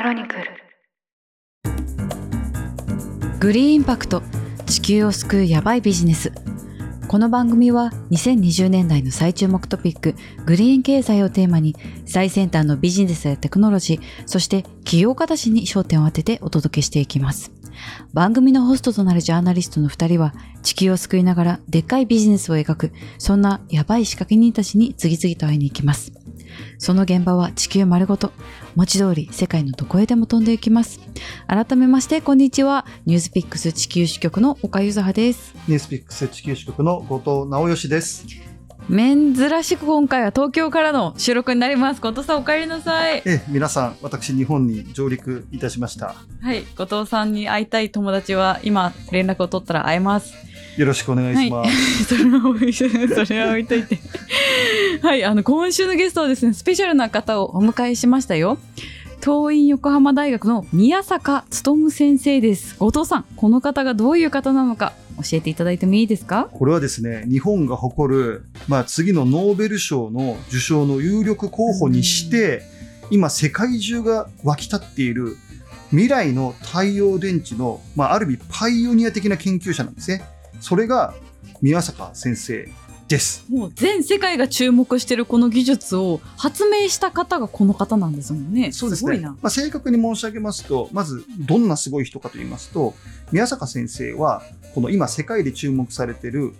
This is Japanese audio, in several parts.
クロニクル。グリーンインパクト地球を救うヤバいビジネス。この番組は2020年代の最注目トピックグリーン経済をテーマに最先端のビジネスやテクノロジーそして起業家たちに焦点を当ててお届けしていきます。番組のホストとなるジャーナリストの2人は地球を救いながらでっかいビジネスを描くそんなヤバい仕掛け人たちに次々と会いに行きます。その現場は地球丸ごと。文字通り世界のどこへでも飛んでいきます。改めましてこんにちは。ニュースピックス地球支局の岡ゆずはです。ニュースピックス地球支局の後藤直義です。珍しく今回は東京からの収録になります。後藤さんお帰りなさい。え、皆さん、私日本に上陸いたしました。はい後藤さんに会いたい友達は今連絡を取ったら会えますよろしくお願いします。それは置いといて、それは置いといて。はい、あの、今週のゲストはですね、スペシャルな方をお迎えしましたよ。東院横浜大学の宮坂勉先生です。後藤さん、この方がどういう方なのか教えていただいてもいいですか？これはですね、日本が誇る、まあ、次のノーベル賞の受賞の有力候補にして、今世界中が沸き立っている未来の太陽電池の、まあ、ある意味パイオニア的な研究者なんですね。それが宮坂先生です。もう全世界が注目してるこの技術を発明した方がこの方なんですもんね。そうですね。ごいな。まあ、正確に申し上げますと、まず、どんなすごい人かと言いますと、宮坂先生は、この今世界で注目されている、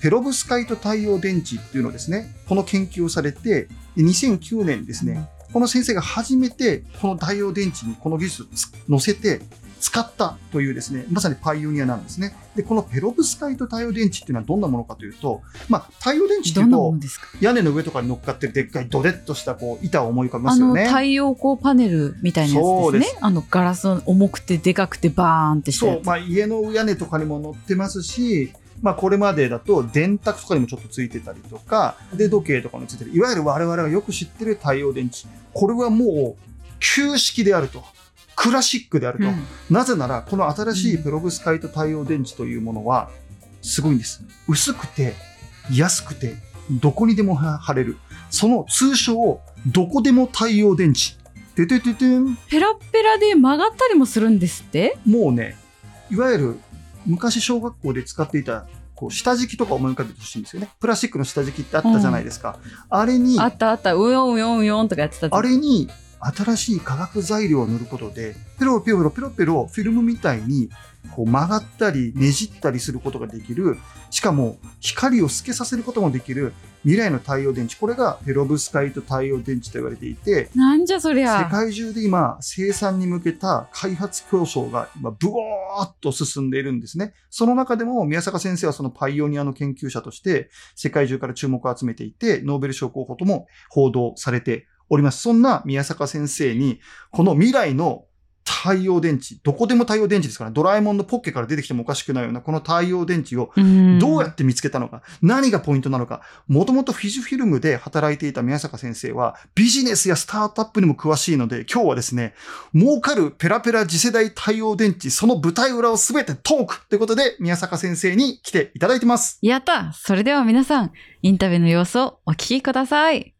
ペロブスカイト太陽電池っていうのをですね、この研究をされて、で2009年にですね、この先生が初めて、この太陽電池にこの技術をつ乗せて、使ったというですね、まさにパイオニアなんですね。で、このペロブスカイト太陽電池っていうのはどんなものかというと、まあ、太陽電池っていうと屋根の上とかに乗っかってるでっかいドデッとしたこう板を思い浮かべますよね。太陽光パネルみたいなやつですね。あのガラスの重くてでかくてバーンってしたやつ。、そうまあ、家の屋根とかにも乗ってますし、まあ、これまでだと電卓とかにもちょっとついてたりとか、腕時計とかについてる、いわゆる我々がよく知ってる太陽電池。これはもう、旧式であると。クラシックであると。うんなぜなら、この新しいペロブスカイト太陽電池というものは、すごいんです。薄くて、安くて、どこにでも貼れる。その通称を、どこでも太陽電池。ててててん。ペラッペラで曲がったりもするんですって？もうね、いわゆる昔小学校で使っていたこう下敷きとか思い浮かべてほしいんですよね。プラスチックの下敷きってあったじゃないですか。あれに、ああったあった、うよんうよんうよんとかやってたやつれに新しい化学材料を塗ることで、ペロペロペロペロフィルムみたいにこう曲がったりねじったりすることができる、しかも光を透けさせることもできる未来の太陽電池。これがペロブスカイト太陽電池と言われていて、なんじゃそりゃ。世界中で今、生産に向けた開発競争が今、ブワーッと進んでいるんですね。その中でも、宮坂先生はそのパイオニアの研究者として、世界中から注目を集めていて、ノーベル賞候補とも報道されております。そんな宮坂先生に、この未来の太陽電池、どこでも太陽電池ですから、ドラえもんのポッケから出てきてもおかしくないような、この太陽電池をうんどうやって見つけたのか、何がポイントなのか、もともとフィジフィルムで働いていた宮坂先生は、ビジネスやスタートアップにも詳しいので、今日はですね、儲かるペラペラ次世代太陽電池、その舞台裏をすべてトークということで、宮坂先生に来ていただいてます。やったそれでは皆さん、インタビューの様子をお聞きください。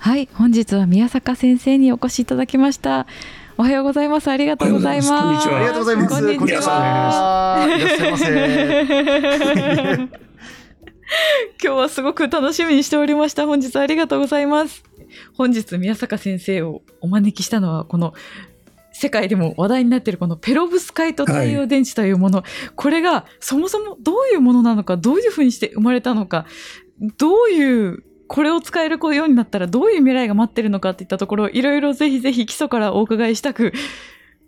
はい、本日は宮坂先生にお越しいただきました。おはようございます。ありがとうございます。こんにちはありがとうございます。こんにちは。いらっしゃいませ。今日はすごく楽しみにしておりました。本日ありがとうございます。本日宮坂先生をお招きしたのはこの世界でも話題になっているこのペロブスカイト太陽電池というもの、これがそもそもどういうものなのか、どういうふうにして生まれたのか、どういうこれを使えるようになったらどういう未来が待ってるのかっていったところ、いろいろぜひぜひ基礎からお伺いしたく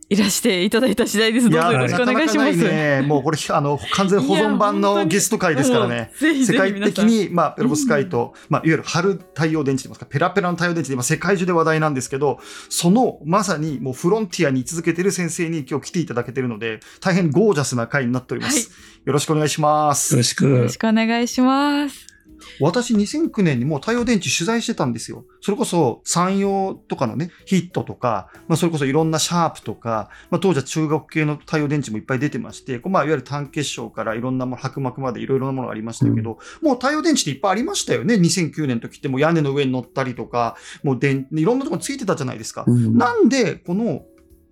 いらしていただいた次第です。どうぞよろしくお願いします。なかなかないね、もうこれ、あの、完全保存版のゲスト会ですからね。ぜひぜ世界ひ皆さん的に、まあ、ペロブスカイト、まあ、いわゆる春太陽電池と言いますか、ペラペラの太陽電池で今世界中で話題なんですけど、そのまさにもうフロンティアに居続けている先生に今日来ていただけているので、大変ゴージャスな回になっております。よろしくお願いします。よろしく。よろしくお願いします。私2009年にもう太陽電池取材してたんですよ。それこそ山陽とかのね、ヒットとか、まあそれこそいろんなシャープとか、まあ当時は中国系の太陽電池もいっぱい出てまして、こうまあいわゆる単結晶からいろんなもの、白膜までいろいろなものがありましたけど、もう太陽電池っていっぱいありましたよね。2009年の時ってもう屋根の上に乗ったりとか、もう電、いろんなところについてたじゃないですか。うんなんでこの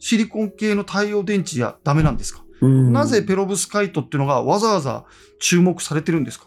シリコン系の太陽電池じゃダメなんですか、うんなぜペロブスカイトっていうのがわざわざ注目されてるんですか？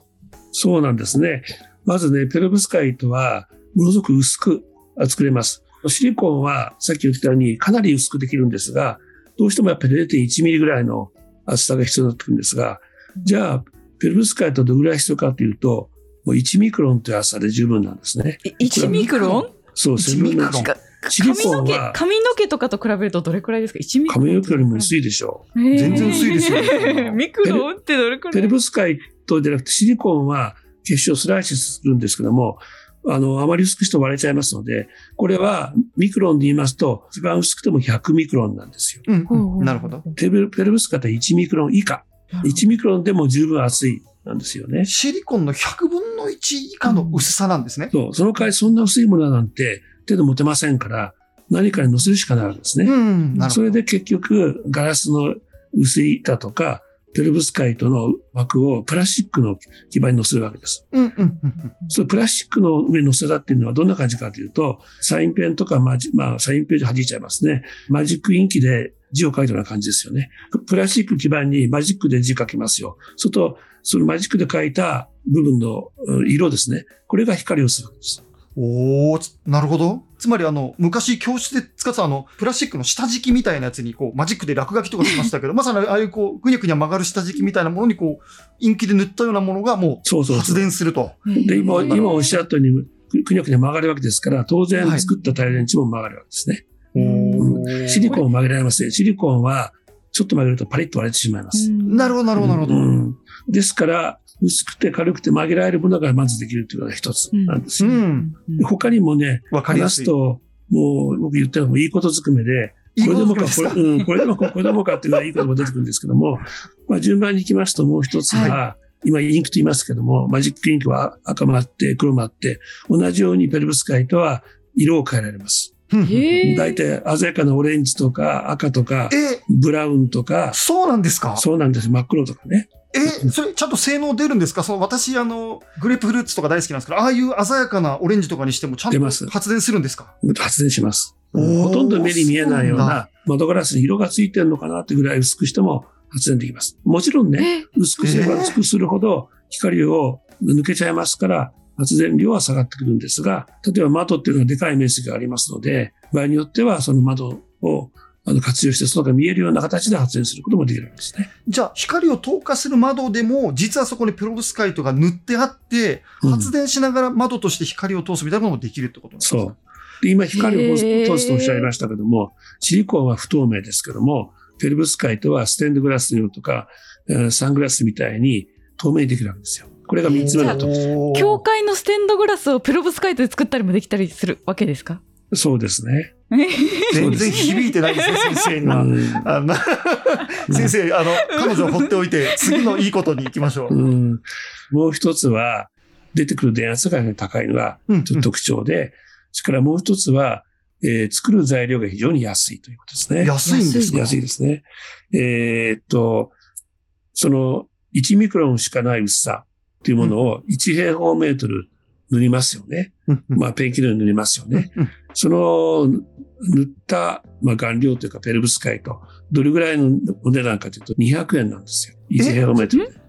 そうなんですね。まずね、ペロブスカイトは、ものすごく薄く作れます。シリコンは、さっき言ったように、かなり薄くできるんですが、どうしてもやっぱり0.1ミリぐらいの厚さが必要になってくるんですが、じゃあ、ペロブスカイトどれぐらい必要かというと、もう1ミクロンという厚さで十分なんですね。え1ミクロン？そう、1ミクロン1000分のか1シリ髪の毛、コンは髪の毛とかと比べるとどれくらいですか ?1 ミクロン。髪の毛よりも薄いでしょう。全然薄いですよね ミクロンってどれくらい？ペロブスカイトじゃなくてシリコンは結晶スライスするんですけども、あの、あまり薄くして割れちゃいますので、これはミクロンで言いますと、一番薄くても100ミクロンなんですよ。うんなるほど。。ペルブスカイトは1ミクロン以下。1ミクロンでも十分厚いなんですよね。シリコンの100分の1以下の薄さなんですね。そう、その代わりそんな薄いものなんて手で持てませんから、何かに乗せるしかないわけですね。ん、なるほど。それで結局、ガラスの薄い板とか、ペルブスカイトの膜をプラスチックの基板に乗せるわけです。うんうんうんうんそのプラスチックの上に乗せたっていうのはどんな感じかというと、サインペンとかマジ、まあ、サインペンで弾いちゃいますね。マジックインキで字を書いたような感じですよね。プラスチック基板にマジックで字書きますよ。すると、そのマジックで書いた部分のうん色ですね。これが光をするわけです。おー、つなるほど。つまりあの、昔教室で使ってたあの、プラスチックの下敷きみたいなやつにこう、マジックで落書きとかしましたけど、まさにああいうこう、ぐにゃぐにゃ曲がる下敷きみたいなものにこう、インキで塗ったようなものがもそうそううそう。発電すると。で、今、うん今おっしゃったように、くにゃくにゃ曲がるわけですから、当然はい作った太陽電池も曲がるわけですね。おシリコンを曲げられません。シリコンは、ちょっと曲げるとパリッと割れてしまいます。なるほど、なるほど、なるほど。うんですから、薄くて軽くて曲げられるものがまずできるというのが一つなんですうよ。ん。で他にもね、わかりやすい。話すと、もう僕言ったのもいいことずくめで、いいここれでもか、これ、うん、これでもか、これでもかっていうのはいいことも出てくるんですけども、まあ順番に行きますともう一つは、今インクと言いますけども、マジックインクは赤もあって黒もあって、同じようにペルブスカイトは色を変えられます。大体鮮やかなオレンジとか赤とかえ、ブラウンとか、そうなんですか？そうなんです。真っ黒とかね。え、それちゃんと性能出るんですか？その私、あの、グレープフルーツとか大好きなんですけど、ああいう鮮やかなオレンジとかにしてもちゃんと出ます。発電するんですか？発電します。ほとんど目に見えないような窓ガラスに色がついてるのかなってぐらい薄くしても発電できます。もちろんね、え？薄くすればえー薄くするほど光を抜けちゃいますから、発電量は下がってくるんですが、例えば窓っていうのはでかい面積がありますので、場合によってはその窓をあの活用して外が見えるような形で発電することもできるんですね。じゃあ、光を透過する窓でも、実はそこにペロブスカイトが塗ってあって、うん発電しながら窓として光を通すみたいなのもできるってことなんですか？そう。で今光を通すとおっしゃいましたけども、シリコンは不透明ですけども、ペルブスカイトはステンドグラスの色とか、えーサングラスみたいに透明にできるわけですよ。これが3つ目の特徴。おー教会のステンドグラスをペロブスカイトで作ったりもできたりするわけですか？そうですね。全然響いてないですね、先生が。うんあの先生、あの、彼女を放っておいて、次のいいことに行きましょう。うんもう一つは、出てくる電圧が高いのがうんちょっと特徴で、それからもう一つは、えー作る材料が非常に安いということですね。安いんですか？安いですね。えーっと、その1ミクロンしかない薄さっていうものを1平方メートル塗りますよね。まあ、ペンキのように塗りますよね。うんその塗った、まあ、顔料というかペルブスカイト、どれぐらいのお値段かというと200円なんですよ。1平方メートルで。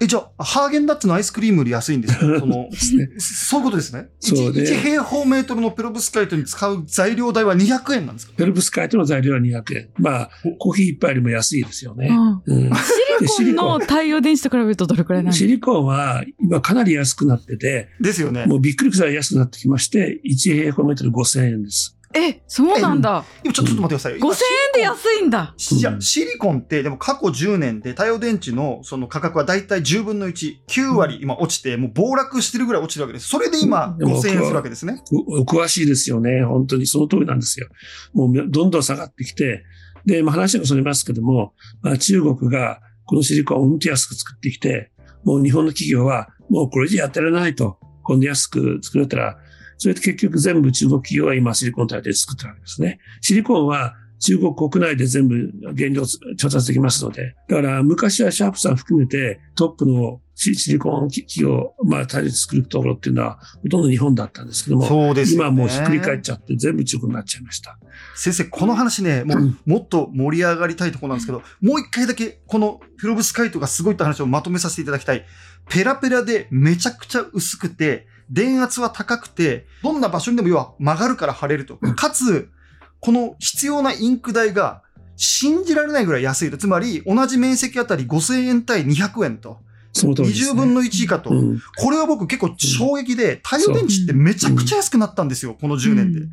え、じゃあ、ハーゲンダッツのアイスクリームより安いんですか？その、ですねそういうことですね。そうで 1, 平方メートルのペロブスカイトに使う材料代は200円なんですか？ペルブスカイトの材料は200円。まあ、コーヒー一杯よりも安いですよね。うんうん でシリコンの太陽電池と比べるとどれくらいなんですシリコンは今かなり安くなってて、ですよね。もうびっくりくらい安くなってきまして、1平方メートル5000円です。え、そうなんだ。今ちょちょっと待ってください。5000円で安いんだ。いや、シリコンって、でも過去10年で太陽電池のその価格はだいたい10分の1、9割今落ちて、もう暴落してるぐらい落ちてるわけです。それで今でも5000円するわけですね。おお詳しいですよね。本当にその通りなんですよ。もうどんどん下がってきて、で、まあ話がそれますけども、まあ、中国がこのシリコンをうんと安く作ってきて、もう日本の企業は、もうこれじゃやってられないと。こんな安く作れたら、それで結局全部中国企業は今シリコン体で作ってるわけですね。シリコンは中国国内で全部原料調達できますので。だから昔はシャープさん含めてトップのシリコン企業、まあ体で作るところっていうのはほとんど日本だったんですけども、そうです、ね、今もうひっくり返っちゃって全部中国になっちゃいました。先生、この話ね、もう、もっと盛り上がりたいところなんですけど、もう一回だけこのフロブスカイトがすごいって話をまとめさせていただきたい。ペラペラでめちゃくちゃ薄くて、電圧は高くて、どんな場所にでも要は曲がるから貼れると。かつ、この必要なインク代が信じられないぐらい安いと。つまり、同じ面積あたり5000円対200円と。その通りです、20分の1以下と、うん。これは僕結構衝撃で、太陽電池ってめちゃくちゃ安くなったんですよ、この10年で。うん。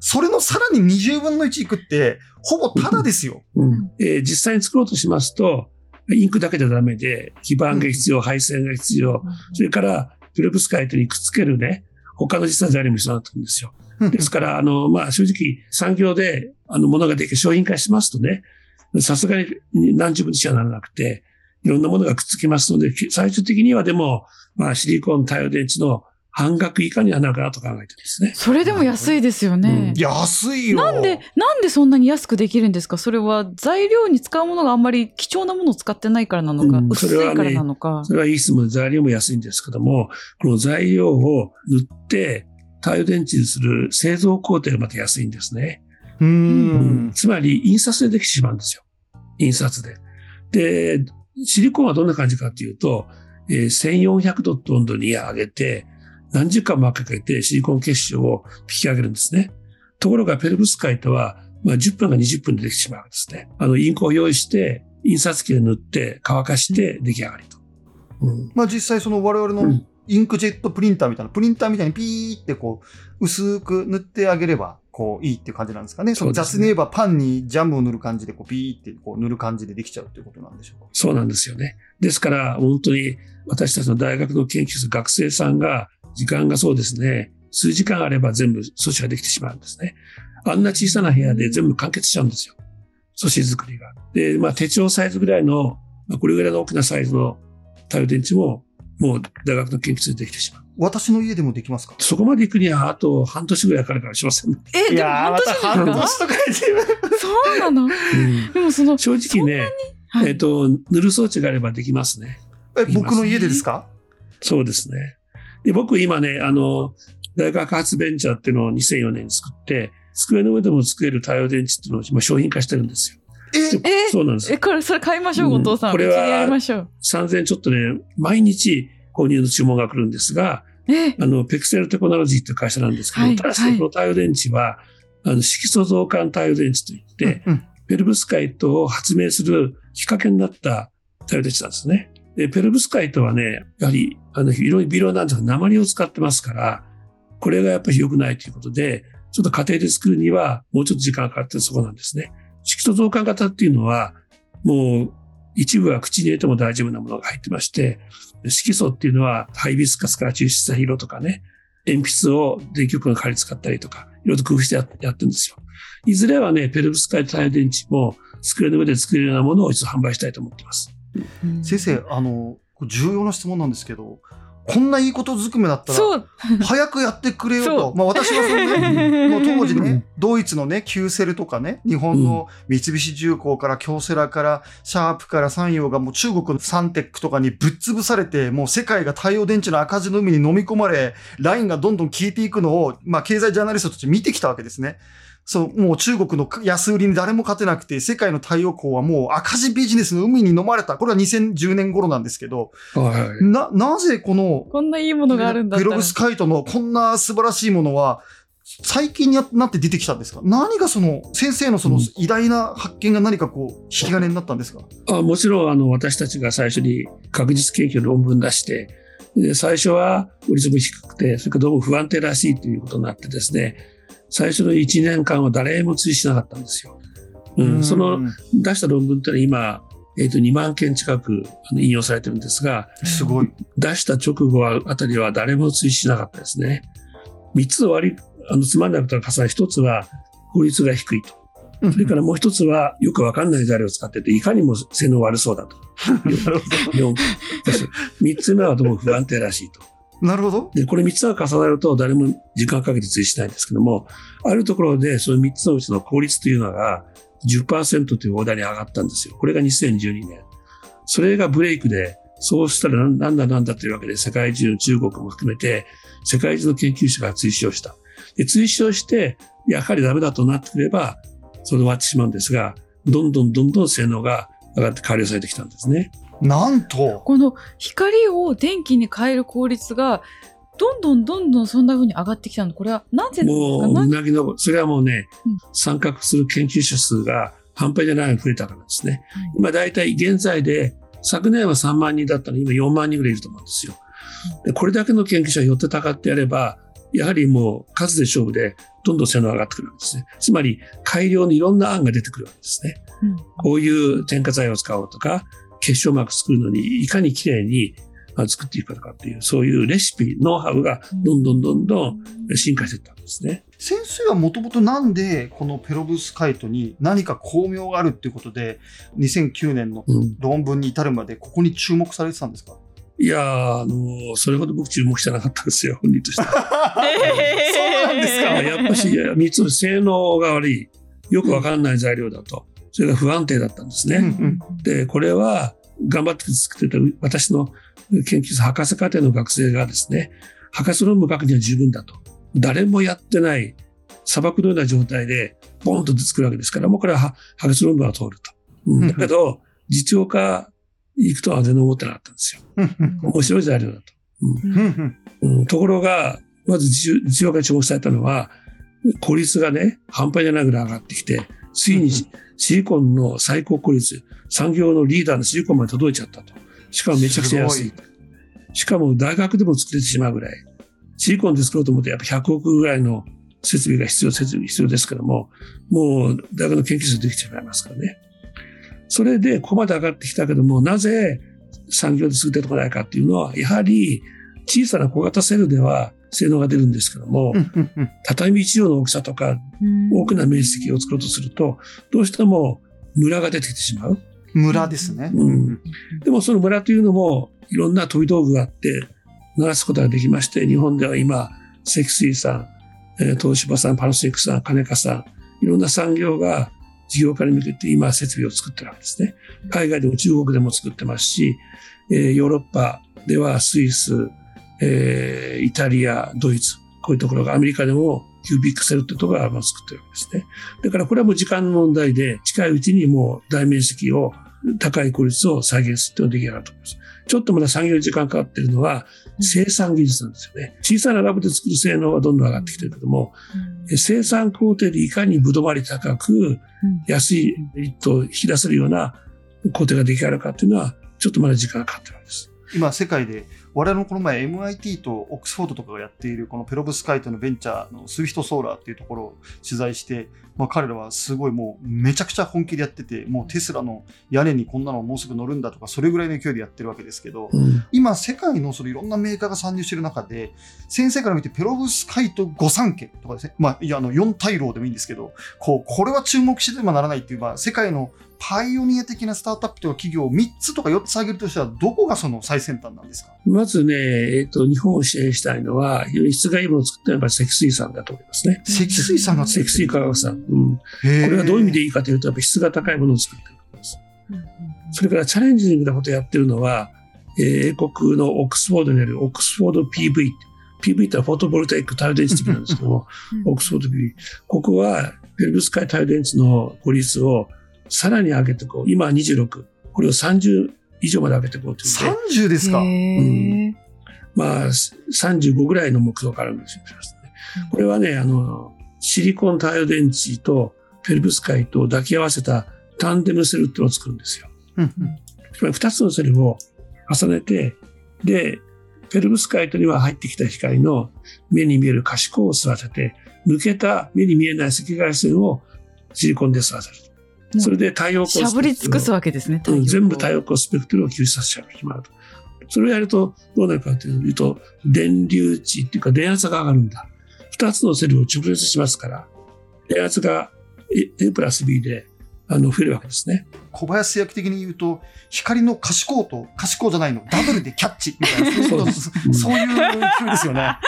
それのさらに20分の1いくって、ほぼタダですよ。うん。えー実際に作ろうとしますと、インクだけじゃダメで、基板が必要、配線が必要、それから、ペロブスカイトにくっつけるね、他の実際材料も必要になってくるんですよ。ですから、あの、まあ、正直、産業で、あの、ものができて商品化しますとね、さすがに何十分にしかならなくて、いろんなものがくっつきますので、最終的にはでも、まあ、シリコン太陽電池の半額以下にはなるかなと考えてるんですね。それでも安いですよね。安いよ。なんで、なんでそんなに安くできるんですか？それは材料に使うものがあんまり貴重なものを使ってないからなのか、うん薄いからなのか。それはいい質問で材料も安いんですけども、この材料を塗って太陽電池にする製造工程がまた安いんですね。うーうんん。つまり印刷でできてしまうんですよ。印刷で。で、シリコンはどんな感じかっていうと、えー1400度って温度に上げて、何時間もかけてシリコン結晶を引き上げるんですね。ところがペルブスカイトは、まあ、10分か20分でできてしまうんですね。あの、インクを用意して、印刷機で塗って乾かして出来上がりと。うんまあ実際その我々のうんインクジェットプリンターみたいな、プリンターみたいにピーってこう、薄く塗ってあげれば、こう、いいっていう感じなんですかね。そ雑に言えばパンにジャムを塗る感じで、こう、ピーってこう塗る感じでできちゃうっていうことなんでしょうか。そうなんですよね。ですから、本当に私たちの大学の研究室、学生さんが、時間がそうですね、数時間あれば全部素子ができてしまうんですね。あんな小さな部屋で全部完結しちゃうんですよ。素子作りが。で、まあ手帳サイズぐらいの、まあ、これぐらいの大きなサイズの太陽電池も、もう大学の研究室でできてしまう。私の家でもできますか？そこまで行くには、あと半年ぐらいかかるからしません。うんえ、でも半年ですかとか言ってそうなの？でもその、正直ね、はいえっ、と、塗る装置があればできますね。え、僕の家でですか？そうですね。で、僕今ね、あの、大学発ベンチャーっていうのを2004年に作って、机の上でも作れる太陽電池っていうのを今商品化してるんですよ。え、え？そうなんですえ、これ、それ買いましょう、うん後藤さん。これはうちでやりましょう。3000ちょっとね、毎日購入の注文が来るんですが、え、あの、ペクセルテクノロジーっていう会社なんですけど、はいただしねこの太陽電池は、あの、色素増換太陽電池といって、うんペルブスカイトを発明するきっかけになった太陽電池なんですね。で、ペルブスカイトはね、やはり、あの、色々微量なんですが、鉛を使ってますから、これがやっぱり良くないということで、ちょっと家庭で作るには、もうちょっと時間がかかってるそこなんですね。色素増感型っていうのは、もう、一部は口に入れても大丈夫なものが入ってまして、色素っていうのは、ハイビスカスから抽出した色とかね、鉛筆を電極代わりに使ったりとか、いろいろ工夫してやってるんですよ。いずれはね、ペロブスカイト太陽電池も、机の上で作れるようなものを一度販売したいと思っています。うん先生、あの、重要な質問なんですけど、こんないいことずくめだったら。早くやってくれよと。まあ私はそのね、当時うんね、ドイツのね、 Q-Cells とかね、日本の三菱重工から京セラから、シャープから三洋がもう中国のサンテックとかにぶっ潰されて、もう世界が太陽電池の赤字の海に飲み込まれ、ラインがどんどん消えていくのを、まあ経済ジャーナリストとして見てきたわけですね。そう、もう中国の安売りに誰も勝てなくて、世界の太陽光はもう赤字ビジネスの海に飲まれた。これは2010年頃なんですけど、はい。な、なぜこのこんないいものがあるんだったらペロブ。スカイトのこんな素晴らしいものは、最近になって出てきたんですか？何がその、先生のそのうん偉大な発見が何かこう、引き金になったんですか？あもちろん、あの、私たちが最初に確実研究の論文出して、で最初は売り粒低くて、それからどうも不安定らしいということになってですね、最初の1年間は誰も追試しなかったんですよ。うん、その出した論文ってのは今、えっ、と、2万件近く引用されてるんですが、すごい。出した直後はあたりは誰も追試しなかったですね。3つの割り、あの、つまんないことが重なり、1つは効率が低いと。それからもう一つは、よくわかんない材料を使ってて、いかにも性能悪そうだと。なるほ4三つ目はどうも不安定らしいと。なるほど。で、これ三つが重なると誰も時間かけて追しないんですけども、あるところでその三つのうちの効率というのが10%という大台に上がったんですよ。これが2012年。それがブレイクで、そうしたらなんだなんだというわけで世界中の中国も含めて世界中の研究者が追試をした。で、追試をして、やはりダメだとなってくれば、それで終わってしまうんですが、どんどんどんどん性能が上がって改良されてきたんですね。なんと、この光を電気に変える効率がどんどんどんどんそんな風に上がってきたのこれはなぜもう、うなぎの、それはもうね、うん参画する研究者数が半端じゃない増えたからですね。はい今大体現在で、昨年は3万人だったのに今4万人ぐらいいると思うんですよ。でこれだけの研究者が寄ってたかってやれば、やはりもう数で勝負でどんどん性能が上がってくるんですね。つまり改良のいろんな案が出てくるわけですね。うんこういう添加剤を使おうとか、結晶膜作るのにいかにきれいにあ作っていくかとかっていう、そういうレシピ、ノウハウがどんどんどんどん進化していったんですね。先生はもともとなんでこのペロブスカイトに何か巧妙があるっていうことで2009年のうん。論文に至るまでここに注目されてたんですか？いやー、あのそれほど僕注目してなかったですよ、本人として。は。そうなんですか？やっぱし、いや三つの性能が悪い、よくわかんない材料だと、それが不安定だったんですね。うんで、これは頑張って作ってた私の研究室、博士課程の学生がですね、博士論文書くには十分だと。誰もやってない砂漠のような状態で、ボンと作るわけですから、もうこれはは博士論文は通ると。うんだけど、実用化行くとは全然思ってなかったんですよ。うん面白い材料だと。うんうんうんうんところが、まず実実用化に注目されたのは、効率がね、半端じゃないぐらい上がってきて、ついにシシリコンの最高効率、産業のリーダーのシリコンまで届いちゃったと。しかもめちゃくちゃ安い。しかも大学でも作れてしまうぐらい。シリコンで作ろうと思ってやっぱ100億ぐらいの設備が必要、設備必要ですけども、もう大学の研究室でできてしまいますからね。それでここまで上がってきたけども、なぜ産業で優れてこないかっていうのは、やはり小さな小型セルでは性能が出るんですけども、うんうんうん畳一畳の大きさとか多くな面積を作ろうとすると、どうしてもムラが出てきてしまう。村ですね。うんでもそのムラというのもいろんな飛び道具があって、鳴らすことができまして、日本では今、積水さん、えー東芝さん、パナソニックさん、金香さん、いろんな産業が事業化に向けて今設備を作ってるわけですね。海外でも中国でも作ってますし、えーヨーロッパではスイス、えーイタリア、ドイツ、こういうところがアメリカでもキュービックセルってところがまあ作ってるわけですね。だからこれはもう時間の問題で近いうちにもう大面積を高い効率を再現するっていうのが出来上がると思います。ちょっとまだ産業に時間かかってるのは生産技術なんですよね。小さなラボで作る性能はどんどん上がってきてるけども、え生産工程でいかに歩留まり高く安いメリットを引き出せるような工程が出来上がるかっていうのはちょっとまだ時間がかかってるわけです。今、世界で、我々もこの前 MIT とオックスフォードとかがやっているこのペロブスカイトのベンチャーの Swift Solar っていうところを取材して、まあ、彼らはすごいもうめちゃくちゃ本気でやってて、もうテスラの屋根にこんなのもうすぐ乗るんだとか、それぐらいの勢いでやってるわけですけど、うん。今、世界のそのいろんなメーカーが参入している中で、先生から見て、ペロブスカイト御三家とかですね、まあ、いや、あの、四大老でもいいんですけど、こう、これは注目してはならないっていう、まあ、世界のパイオニア的なスタートアップとか企業を3つとか4つ挙げるとしたら、どこがその最先端なんですか？まずね、えっ、と、日本を支援したいのは、非常に質がいいものを作ったのはやっぱり積水さんだと思いますね。積水さんが積水化学さん。うん。ここれがどういう意味でいいかというと、やっぱり質が高いものを作ってることです。それからチャレンジングなことをやってるのは、えー英国のオックスフォードにあるオックスフォード PV。PV ってフォトボルタイック太陽電池的なんですけども、オックスフォード PV。ここは、ペルブスカイ太陽電池の効率をさらに上げていこう。今は26。これを30以上まで上げていこうというので、30ですか？へーまあ、35ぐらいの目標があるんですよ。これはね、あの、シリコン太陽電池とペルブスカイと抱き合わせたタンデムセルっていうのを作るんですよ。うんうんつまり2つのセルを重ねて、で、ペルブスカイトには入ってきた光の目に見える可視光を吸わせて、抜けた目に見えない赤外線をシリコンで吸わせる。それで太陽光しゃぶり尽くすわけですね。うん全部太陽陽光スペクトルを吸収させちゃう決まると。それをやるとどうなるかというと、電流値っていうか電圧が上がるんだ。二つのセルを直列しますから、電圧が A プラス B であの増えるわけですね。小林製薬的に言うと、光の可視光と可視光じゃないの、ダブルでキャッチみたいな、そうそういう風ですよね。あ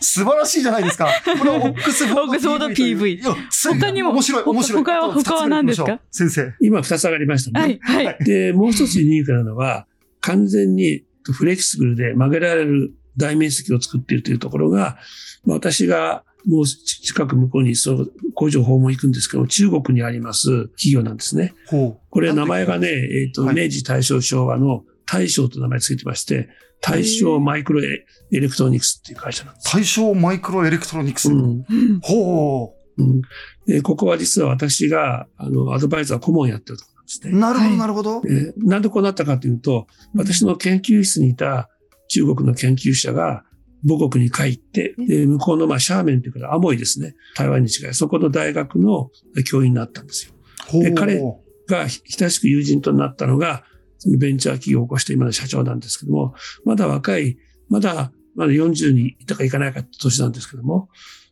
素晴らしいじゃないですか。これはオックスフォード PV オックスフォード PV いや他にも面白い、面白い。他は他は何ですか？先生。今2つ上がりましたね。はい、はい。で、もう一つユニークなのは、完全にフレキシブルで曲げられる大面積を作っているというところが、まあ私がもう近く向こうにその工場訪問行くんですけど、中国にあります企業なんですね。ほう。これ名前がね、えっ、と、はい明治大正昭和の大正と名前ついてまして、大正マイクロエエレクトロニクスっていう会社なんです。対象マイクロエレクトロニクス。うんほうんでここは実は私が、あの、アドバイザー顧問やってるところなんですう。ね。なるほど、はいなるほど。えーなんでこうなったかというと、私の研究室にいた中国の研究者が母国に帰って、で向こうのまあシャーメンというか、アモイですね。台湾に違い、そこの大学の教員になったんですよ。で彼が親しく友人となったのが、そのベンチャー企業を起こして今の社長なんですけども、まだ若い、まだ、まだ40にいたかいかないかって年なんですけども、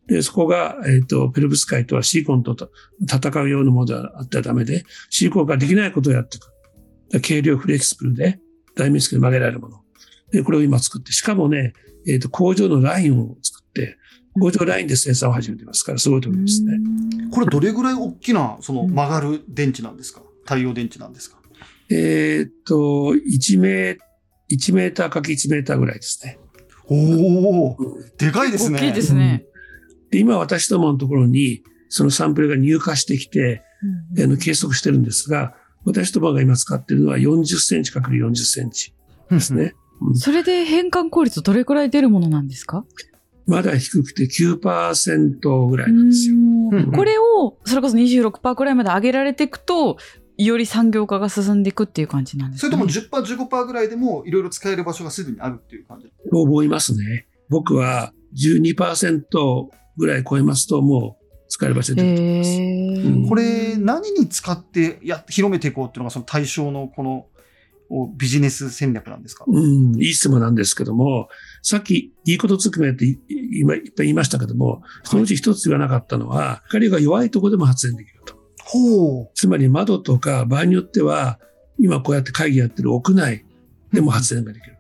で、そこが、えっ、と、ペロブスカイとはシリコンとと戦うようなものではあったらダメで、シリコンができないことをやっていく。軽量フレキシブルで、大面積で曲げられるもの。で、これを今作って、しかもね、えっ、と、工場のラインを作って、工場ラインで生産を始めてますから、すごいと思いますね。これどれぐらい大きな、その曲がる電池なんですか？太陽電池なんですか？えーっと、1メー、1メーターかけ1メーターぐらいですね。おおでかいですね。大きいですね。で、今私どものところに、そのサンプルが入荷してきて、あの計測してるんですが、私どもが今使ってるのは40センチかける40センチですね。うんそれで変換効率どれくらい出るものなんですか？まだ低くて9%ぐらいなんですよ。うんこれを、それこそ26%くらいまで上げられていくと、より産業化が進んでいくっていう感じなんですか、ね、それとも10%、15%ぐらいでもいろいろ使える場所がすでにあるっていう感じ。と思いますね。僕は12%ぐらい超えますともう使える場所で出てきます。うんこれ何に使ってや広めていこうっていうのがその対象のこのおビジネス戦略なんですか、うん、いい質問なんですけども、さっきいいことつくめってい今いっぱい言いましたけども、そのうち一つ言わなかったのは、光が弱いところでも発電できると。ほう。つまり窓とか場合によっては、今こうやって会議やってる屋内でも発電ができる。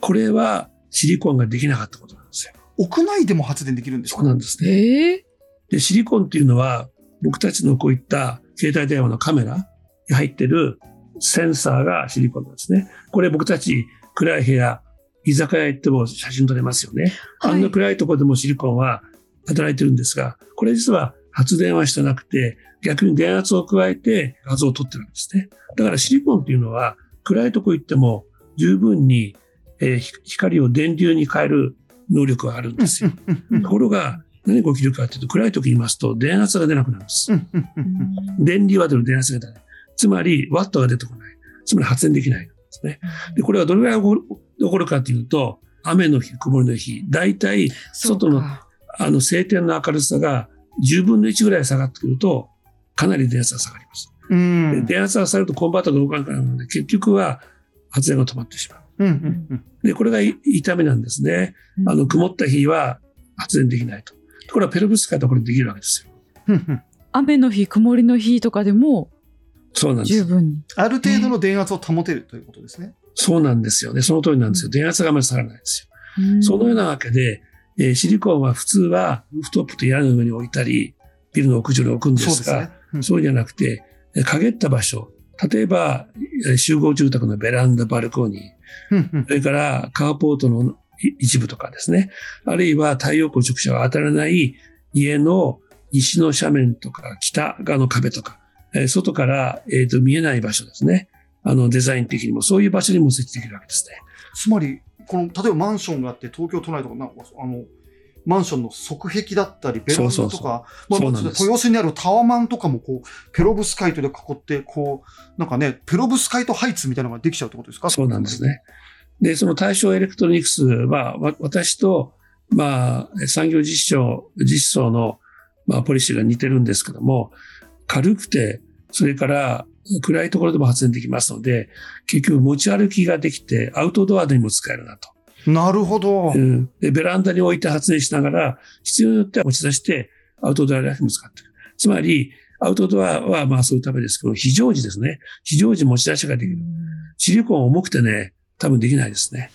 これはシリコンができなかったことなんですよ。屋内でも発電できるんですか？そうなんですね。ええで、シリコンっていうのは、僕たちのこういった携帯電話のカメラに入ってるセンサーがシリコンなんですね。これ僕たち暗い部屋、居酒屋行っても写真撮れますよね。はいあんな暗いところでもシリコンは働いてるんですが、これ実は発電はしてなくて、逆に電圧を加えて画像を撮ってるんですね。だからシリコンっていうのは暗いとこ行っても十分に、え光を電流に変える能力があるんですよ。ところが何が起きるかというと暗い時に言いますと電圧が出なくなるんです。電流は出る電圧が出ない。つまりワットが出てこない。つまり発電できないんですね。で、これはどれぐらい起こる起こるかというと、雨の日、曇りの日、大体外のあの晴天の明るさが10分の1ぐらい下がってくると、かなり電圧が下がります。うん。で電圧が下がるとコンバーターが動かなくなるので、結局は発電が止まってしまう。うんうんうんで、これがい痛みなんですね。あの、曇った日は発電できないと。ところがペロブスカイとこれできるわけですよ。うん雨の日、曇りの日とかでもそうなんですよ。十分に。ある程度の電圧を保てるということですね。そうなんですよね。その通りなんですよ。電圧があまり下がらないんですよ。そのようなわけで、えーシリコンは普通はルーフトップと屋根の上に置いたり、ビルの屋上に置くんですが、そうね。うんそうじゃなくて、えー陰った場所、例えば、えー集合住宅のベランダ、バルコニー、それからカーポートのい一部とかですね、あるいは太陽光直射が当たらない家の西の斜面とか北側の壁とか、えー外から、えーと見えない場所ですね。あのデザイン的にもそういう場所にも設置できるわけですね。つまり、この、例えばマンションがあって、東京都内とか、なんか、あの、マンションの側壁だったり、ベランダとか、豊洲にあるタワマンとかも、こう、ペロブスカイトで囲って、こう、なんかね、ペロブスカイトハイツみたいなのができちゃうってことですか？そうなんです。ね。で、その対象エレクトロニクスは、わ私と、まあ、産業実証、実装の、まあ、ポリシーが似てるんですけども、軽くて、それから暗いところでも発電できますので、結局持ち歩きができて、アウトドアでも使えるなと。なるほど。うんでベランダに置いて発電しながら、必要によっては持ち出して、アウトドアライフも使っていく。つまり、アウトドアはまあそういうためですけど、非常時ですね。非常時持ち出しができる。シリコン重くてね、多分できないですね。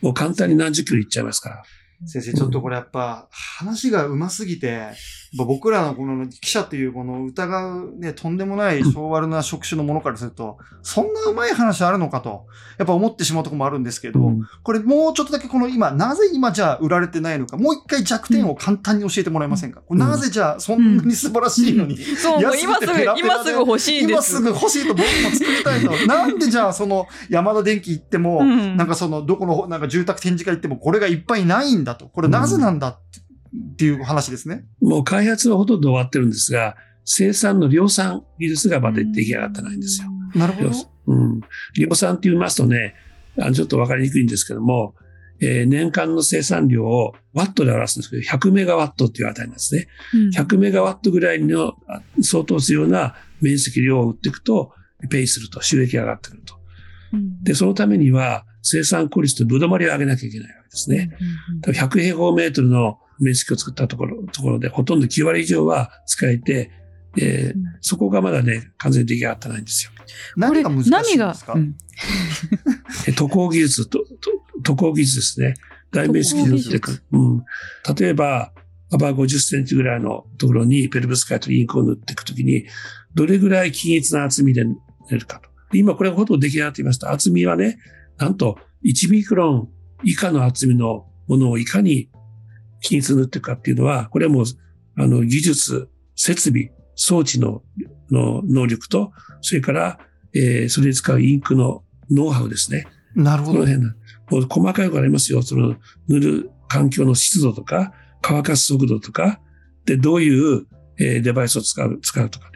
もう簡単に何十キロいっちゃいますから。先生、ちょっとこれやっぱ話が上手すぎて、僕らのこの記者というこの疑うね、とんでもない 昭和な職種のものからすると、そんな上手い話あるのかと、やっぱ思ってしまうところもあるんですけど、うんこれもうちょっとだけこの今、なぜ今じゃあ売られてないのか、もう一回弱点を簡単に教えてもらえませんか、なぜじゃあそんなに素晴らしいのに、そう、もう今すぐ、今すぐ欲しいんです。今すぐ欲しいと僕も作りたいと。なんでじゃあその山田電機行っても、うんなんかそのどこのなんか住宅展示会行ってもこれがいっぱいないんだと。これなぜなんだっていう話ですね。もう開発はほとんど終わってるんですが、生産の量産技術がまだ出来上がってないんですよ。なるほど。うん。量産って言いますとね、あのちょっとわかりにくいんですけども、えー年間の生産量をワットで表すんですけど、100メガワットっていう値なんですね。うん100メガワットぐらいのあ相当するような面積量を売っていくと、ペイすると、収益が上がってくると。うんで、そのためには生産効率とぶどまりを上げなきゃいけないわけですね。だから100平方メートルの面積を作ったところ、ところで、ほとんど9割以上は使えて、えーうんそこがまだね、完全に出来上がってないんですよ。何が難しいん何がですか、うん え渡航技術と、と渡航技術ですね。大面積で渡航技うん。例えば、幅50センチぐらいのところにペルブスカイトインクを塗っていくときに、どれぐらい均一な厚みで塗るかと。今これほとんど出来上がっていました。厚みはね、なんと1ミクロン以下の厚みのものをいかに均一に塗っていくかっていうのは、これはもう、あの、技術、設備、装置のの能力と、それから、えーそれに使うインクのノウハウですね。なるほど。この辺の、もう細かいことありますよ。その、塗る環境の湿度とか、乾かす速度とか、で、どういう、えーデバイスを使う、使うとかね。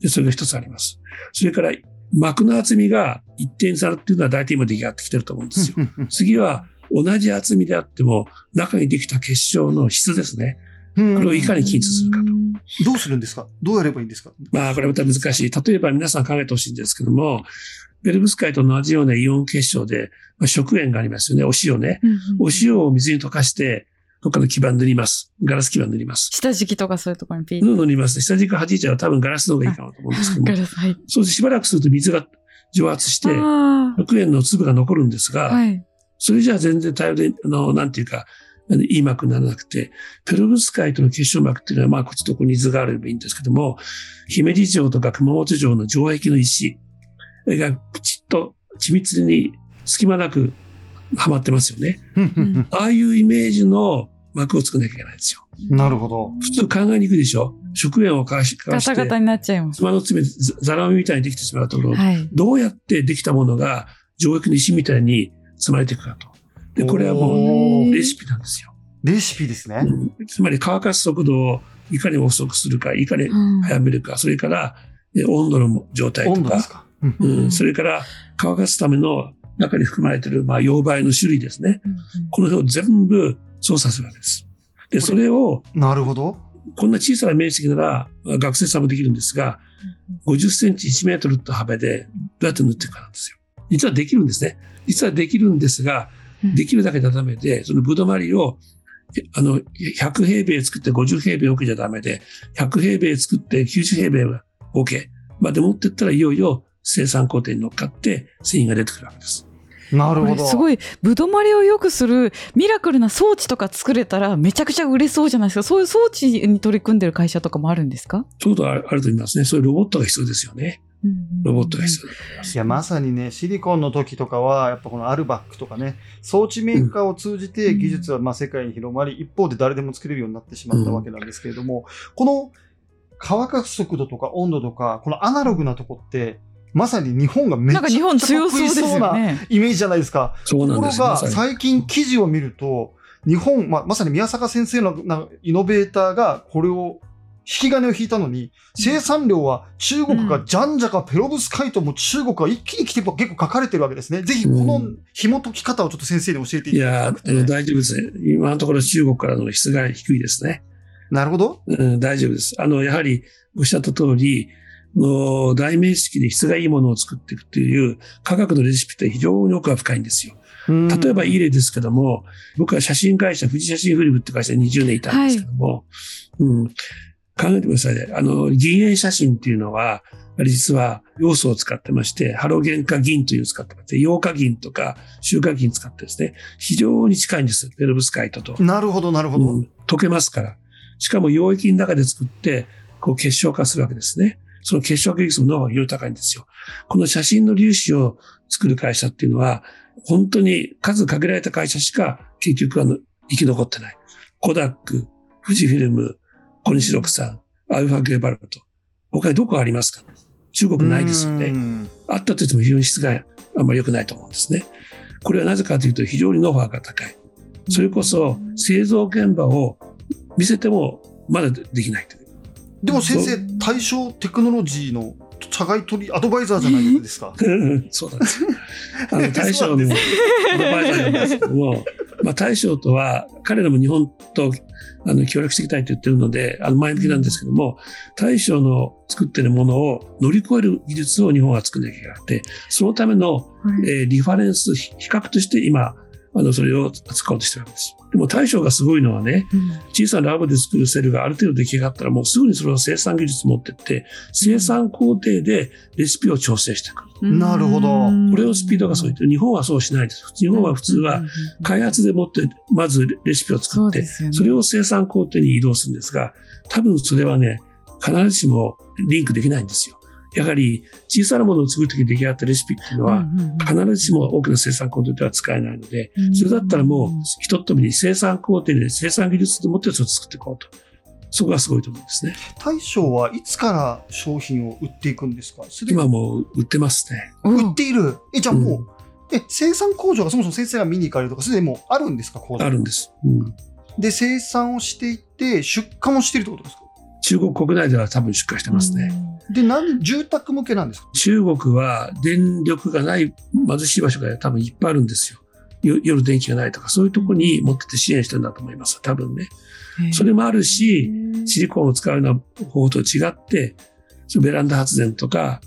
で、それが一つあります。それから、膜の厚みが一定になるっていうのは大体今出来上がってきてると思うんですよ。次は、同じ厚みであっても、中にできた結晶の質ですね。ここれをいかに均一するかと。どうするんですか？どうやればいいんですか？まあ、これまた難しい。例えば皆さん考えてほしいんですけども、ペルブスカイと同じようなイオン結晶で、まあ、食塩がありますよね。お塩ね。お塩を水に溶かして、どっかの基板塗ります。ガラス基板塗ります。下敷きとかそういうところにピー布塗ります。下敷き弾いちゃうと多分ガラスの方がいいかなと思うんですけども。ガラス入って。そうしてしばらくすると水が蒸発して、あ食塩の粒が残るんですが、あ。はい。それじゃあ全然大量で、あの、なんていうか、あのいい膜にならなくて、ペロブスカイトの結晶膜っていうのは、まあ、こっちとこに図があればいいんですけども、姫路城とか熊本城の城壁の石がプチッと緻密に隙間なくはまってますよね。んああいうイメージの膜を作らなきゃいけないんですよ。なるほど。普通考えにくいでしょ食塩をかわしかわして、ガタガタになっちゃいます。妻の爪、ざざらめみたいにできてしまうところ、はい。どうやってできたものが城壁の石みたいに積まれていくかと。で、これはもうレシピなんですよ。レシピですね。うんつまり乾かす速度をいかに遅くするか、いかにうん早めるか、それからえ温度の状態とか、温度ですか？うんうん、それから乾かすための中に含まれている、まあ、溶媒の種類ですね。この辺を全部操作するわけです。で、それを、なるほど。こんな小さな面積なら学生さんもできるんですが、50センチ1メートルと幅でどうやって塗っていくかなんですよ。実はできるんですね。実はできるんですが、うんできるだけじゃダメで、そのぶどまりを、えあの、100平米作って50平米置けじゃダメで、100平米作って90平米は OK まで持ってったらいよいよ生産工程に乗っかって繊維が出てくるわけです。こなるほど。れすごい、ぶどまりを良くするミラクルな装置とか作れたらめちゃくちゃ売れそうじゃないですか。そういう装置に取り組んでる会社とかもあるんですか？そういうことはあると思いますね。そういうロボットが必要ですよね。ロボットが必要だと思います。いや、まさにね、シリコンの時とかは、やっぱこのアルバックとかね、装置メーカーを通じてうん技術はまあ世界に広まり、一方で誰でも作れるようになってしまったわけなんですけれども、この乾かす速度とか温度とか、このアナログなとこって、まさに日本がめちゃくちゃなんか日本強そうな。イメージじゃないですか。そうなんですところが、最近記事を見ると、日本、まあ、まさに宮坂先生のなイノベーターがこれを、引き金を引いたのに、生産量は中国がジャンジャかペロブスカイトも中国が一気に来て結構書かれてるわけですね。ぜひこの紐解き方をちょっと先生に教えていいただやきたくて。ー、大丈夫ですね。今のところ中国からの質が低いですね。なるほど。うん、大丈夫です。あの、やはりおっしゃった通り、もう大面積で質がいいものを作っていくという科学のレシピって非常に奥が深いんですよ。例えばいい例ですけども、僕は写真会社、富士写真フィルムって会社に20年いたんですけども、うん、考えてくださいね。あの、銀塩写真っていうのは、あれ実は要素を使ってまして、ハロゲン化銀というのを使ってまして、溶化銀とか臭化銀使ってですね、非常に近いんです。ペロブスカイトと。なるほど、なるほど。うん溶けますから。しかも溶液の中で作って、こう結晶化するわけですね。その結晶化技術もノウハウが非常に高いんですよ。この写真の粒子を作る会社っていうのは、本当に数限られた会社しか結局あの生き残ってない。コダック、富士フィルム、コニシロクさん、アルファグレバルト。他にどこありますか？中国ないですようね。んあったと言っても非常に質があんまり良くないと思うんですね。これはなぜかというと非常にノウハウが高い。それこそ製造現場を見せてもまだできないと。でも先生、対象テクノロジーの社外取りアドバイザーじゃないですか。そうなんです。よ。あの、大将のアドバイザーなんです。けども、まあ、大将とは、彼らも日本とあの協力していきたいと言ってるので、あの前向きなんです。けども、大将の作ってるものを乗り越える技術を日本は作んなきゃいけなくて、そのための、えーリファレンス、比較として今、あの、それを使おうとしてるわけです。でも大将がすごいのはね、小さなラボで作るセルがある程度出来上がったらもうすぐにそれを生産技術持ってって、生産工程でレシピを調整していく。なるほどこれをスピードがそう言って、日本はそうしないです。日本は普通は開発でもって、まずレシピを作って、それを生産工程に移動するんですが、多分それはね、必ずしもリンクできないんですよ。やはり小さなものを作るときに出来上がったレシピっていうのは、必ずしも大きな生産工程では使えないので、それだったらもう一飛びに生産工程で生産技術でもってそれを作っていこうと。そこがすごいと思うんですね。大将はいつから商品を売っていくんですか？今もう売ってますね。売っている。え、じゃあもう、え、生産工場がそもそも先生が見に行かれるとか、すでにもうあるんですか？工場あるんです。うんで、生産をしていって、出荷もしているってことですか？中国国内では多分出荷してますね。で、なん住宅向けなんですか？中国は電力がない貧しい場所が多分いっぱいあるんですよ。よ夜電気がないとか、そういうところに持ってって支援してるんだと思います。多分ね。それもあるし、シリコンを使うような方法と違って、そのベランダ発電とか、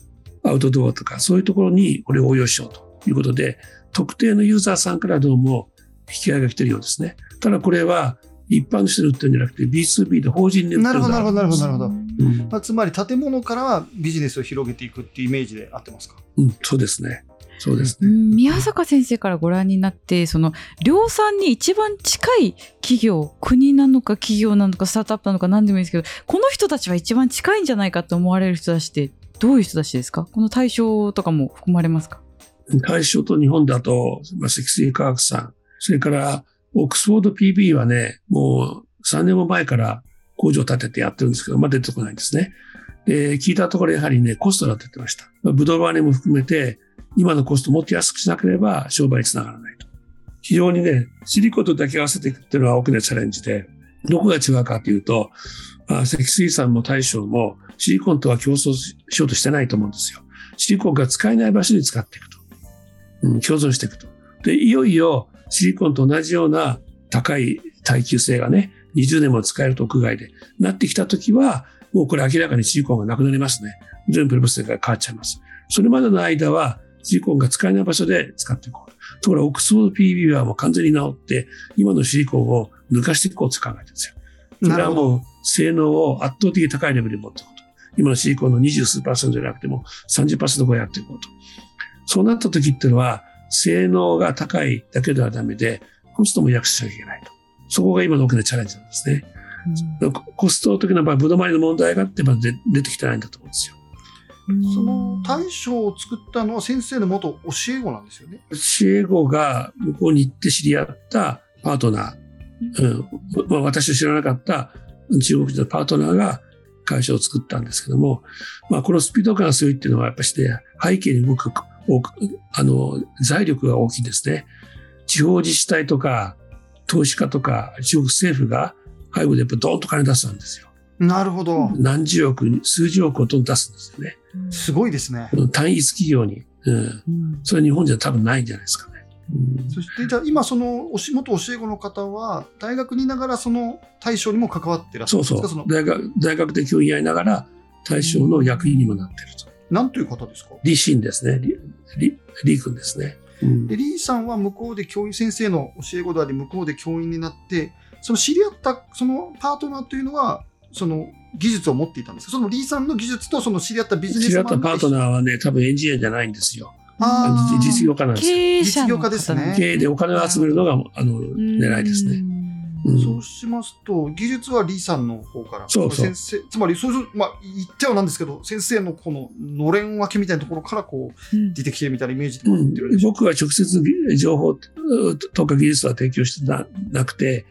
アウトドアとか、そういうところにこれを応用しようということで、特定のユーザーさんからどうも引き合いが来てるようですね。ただこれは一般の人に売ってるんじゃなくて B2B で法人に売ってるんだ。なるほど、なるほど、なるほど、なるほど。うん。まあ、つまり建物からはビジネスを広げていくっていうイメージで合ってますか？うん、そうですね。そうですね。うん。宮坂先生からご覧になってその量産に一番近い企業国なのか企業なのかスタートアップなのか何でもいいですけどこの人たちは一番近いんじゃないかと思われる人たちってどういう人たちですか？この対象とかも含まれますか？対象と日本だと、まあ、積水化学さん、それからオックスフォード PB はね、もう3年も前から工場を建ててやってるんですけど、まあ出てこないんですね。で、聞いたところやはりね、コストだって言ってました。まあ、ブドウバネも含めて、今のコストもっと安くしなければ商売につながらないと。非常にね、シリコンと抱き合わせていくっていうのは大きなチャレンジで、どこが違うかというと、まあ、積水さんも大将もシリコンとは競争しようとしてないと思うんですよ。シリコンが使えない場所に使っていくと。うん、共存していくと。で、いよいよシリコンと同じような高い耐久性がね、20年も使えると屋外でなってきたときは、もうこれ明らかにシリコンがなくなりますね。全部プロセスが変わっちゃいます。それまでの間は、シリコンが使えない場所で使っていこう。ところが、オックスフォード PB はもう完全に治って、今のシリコンを抜かしていこうと考えてるんですよ。それは。もう性能を圧倒的に高いレベルに持っていこうと。今のシリコンの20数パーセントじゃなくても30%超えやっていこうと。そうなった時っていうのは、性能が高いだけではダメで、コストも安くしなきゃいけないと。そこが今の大きなチャレンジなんですね。コスト的な場合、ぶどまりの問題があって、まだ出出てきてないんだと思うんですよ。その大将を作ったのは先生の元教え子なんですよね。教え子が向こうに行って知り合ったパートナー、うんまあ、私の知らなかった中国人のパートナーが会社を作ったんですけども、まあ、このスピード感が強いっていうのはやっぱして背景に動くあの、財力が大きいですね。地方自治体とか投資家とか中国政府が背後でやっぱドーンと金出すんですよ。なるほど。何十億、数十億をどんどん出すんですよね。すごいですね。単一企業に。うん。うんそれは日本じゃ多分ないんじゃないですかね。うんそして、じゃあ今その元教え子の方は、大学にいながらその大将にも関わってらっしゃそうんるですか？のそう大学。大学で教員やりながら、対象の役員にもなっていると。なんという方ですか？李信ですね。李、李、李君ですね。うんで、リーさんは向こうで教員先生の教え子であり、向こうで教員になって、その知り合ったそのパートナーというのは、その技術を持っていたんですか？そのリーさんの技術とその知り合ったビジネス知り合ったパートナーはね、多分エンジニアじゃないんですよ。あー実実業家なんですよ。経営者の実業家ですね経営でお金を集めるのが、あの、狙いですね。うん。そうしますと、技術はリーさんの方から。そう先生、つまり、そういう、まあ、言ってはなんですけど、先生のこの、のれん分けみたいなところから、こう、うん。出てきてるみたいなイメージでうん。僕は直接情報とか技術は提供してななくて、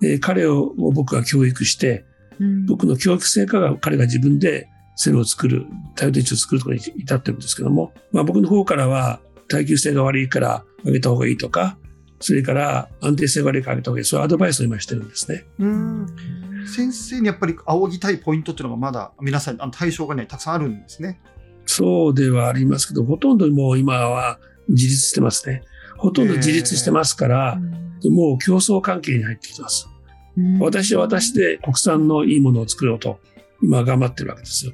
で彼を僕が教育して、うん。僕の教育成果が彼が自分でセルを作る、耐用電池を作るところに至ってるんですけども、まあ、僕の方からは耐久性が悪いから上げた方がいいとか、それから安定性が悪いかがいい、そういうアドバイスを今してるんですね。うん。先生にやっぱり仰ぎたいポイントっていうのがまだ皆さん、あの対象がね、たくさんあるんですね。そうではありますけど、ほとんどもう今は自立してますね。ほとんど自立してますから、もう競争関係に入ってきてます。私は私で国産のいいものを作ろうと、今は頑張ってるわけですよ。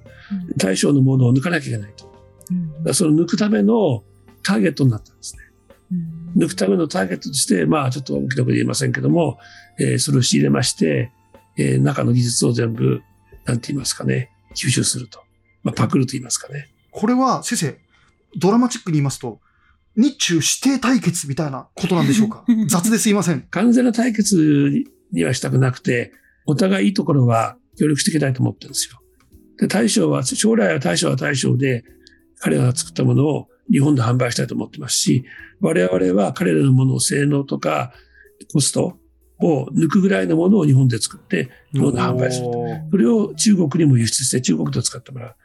対象のものを抜かなきゃいけないと。その抜くためのターゲットになったんですね。抜くためのターゲットとして、まあちょっと大きなこと言えませんけども、えーそれを仕入れまして、えー中の技術を全部、なんて言いますかね、吸収すると。まあパクると言いますかね。これは、先生、ドラマチックに言いますと、日中指定対決みたいなことなんでしょうか？雑ですいません。完全な対決にはしたくなくて、お互いいいところは協力していきたいと思ってるんですよ。で、大将は、将来は大将は大将で、彼らが作ったものを日本で販売したいと思ってますし、我々は彼らのものを性能とかコストを抜くぐらいのものを日本で作って、日本で販売すると。それを中国にも輸出して中国で使ってもらう。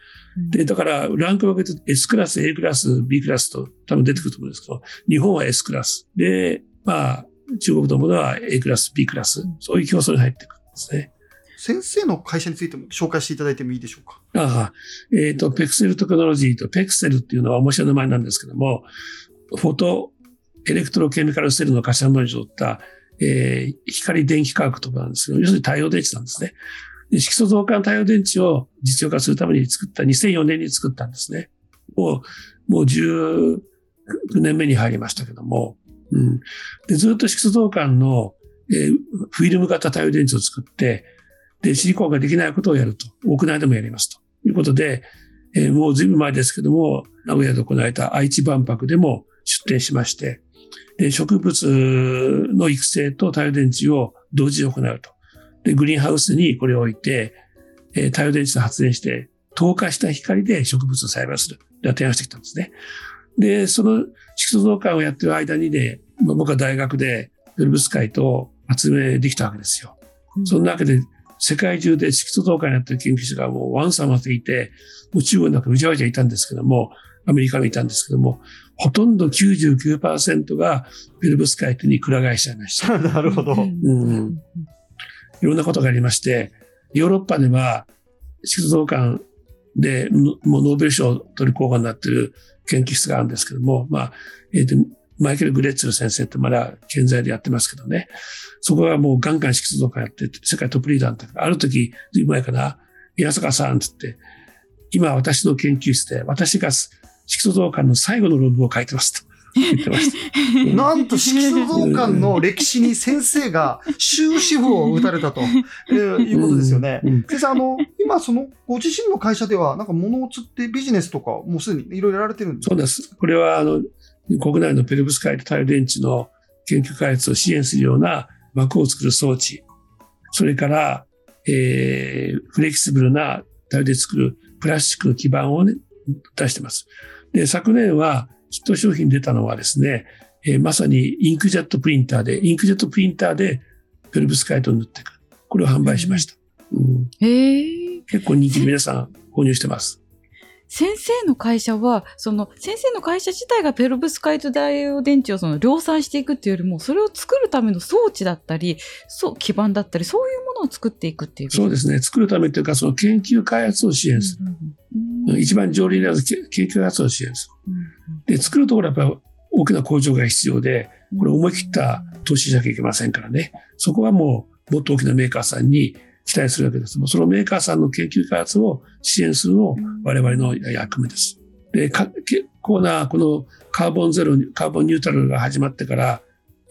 で、だから、ランク分けて S クラス、A クラス、B クラスと多分出てくると思うんですけど、日本は S クラス。で、まあ、中国のものは A クラス、B クラス。そういう競争に入ってくるんですね。先生の会社についても紹介していただいてもいいでしょうか？ああ、えっ、と、ペクセルテクノロジーとペクセルっていうのは面白い名前なんですけども、フォトエレクトロケミカルセルの頭文字を取った、えー光電気化学とかなんですけど、要するに太陽電池なんですね。で色素増換太陽電池を実用化するために作った、2004年に作ったんですね。もう、もう19年目に入りましたけども、うん。で、ずっと色素増換の、えーフィルム型太陽電池を作って、で、シリコンができないことをやると。屋内でもやりますと。いうことで、えーもうずいぶん前ですけども、名古屋で行われた愛知万博でも出展しまして、で、植物の育成と太陽電池を同時に行うと。で、グリーンハウスにこれを置いて、えー太陽電池と発電して、透過した光で植物を栽培する。で提案してきたんですね。で、その色素増換をやってる間にね、まあ僕は大学でペルブス会と発明できたわけですよ。そんなわけで、世界中で色素増換やってる研究者がもうワンサマっていて、もう中国なんかうじゃうじゃいたんですけども、アメリカもいたんですけども、ほとんど99%がペルブスカイトにくら替えしちゃいました。なるほど。うんいろんなことがありまして、ヨーロッパでは色素増換でのもうノーベル賞を取り候補になっている研究室があるんですけども、まあ、えーとマイケル・グレッツェル先生ってまだ健在でやってますけどね。そこはもうガンガン色素増換やってて、世界トップリーダーになったある時、ずいぶん前かな、宮坂さんって言って、今私の研究室で私が色素増換の最後の論文を書いてますと言ってました。なんと色素増換の歴史に先生が終止符を打たれたと、えーいうことですよね。うん先生、あの、今そのご自身の会社ではなんか物を釣ってビジネスとかもうすでにいろいろやられてるんですか？そうです。これは、あの、国内のペルブスカイト太陽電池の研究開発を支援するような膜を作る装置、それから、えー、フレキシブルな太陽で作るプラスチックの基板をね、出してます。で、昨年はヒット商品出たのはですね、えーまさにインクジェットプリンターで、インクジェットプリンターでペルブスカイトを塗っていく。これを販売しました。うん、へえ。結構人気で皆さん購入してます。先生の会社は、その、先生の会社自体がペロブスカイトダイオ電池をその量産していくっていうよりも、それを作るための装置だったり、そう、基盤だったり、そういうものを作っていくっていう。そうですね。作るためというか、その研究開発を支援する。うん。一番上流な研究開発を支援する。で、作るところはやっぱり大きな工場が必要で、これ思い切った投資しなきゃいけませんからね。そこはもうもっと大きなメーカーさんに期待するわけです。もうそのメーカーさんの研究開発を支援するのを我々の役目です。で、か結構なこのカーボンゼロ、カーボンニュートラルが始まってから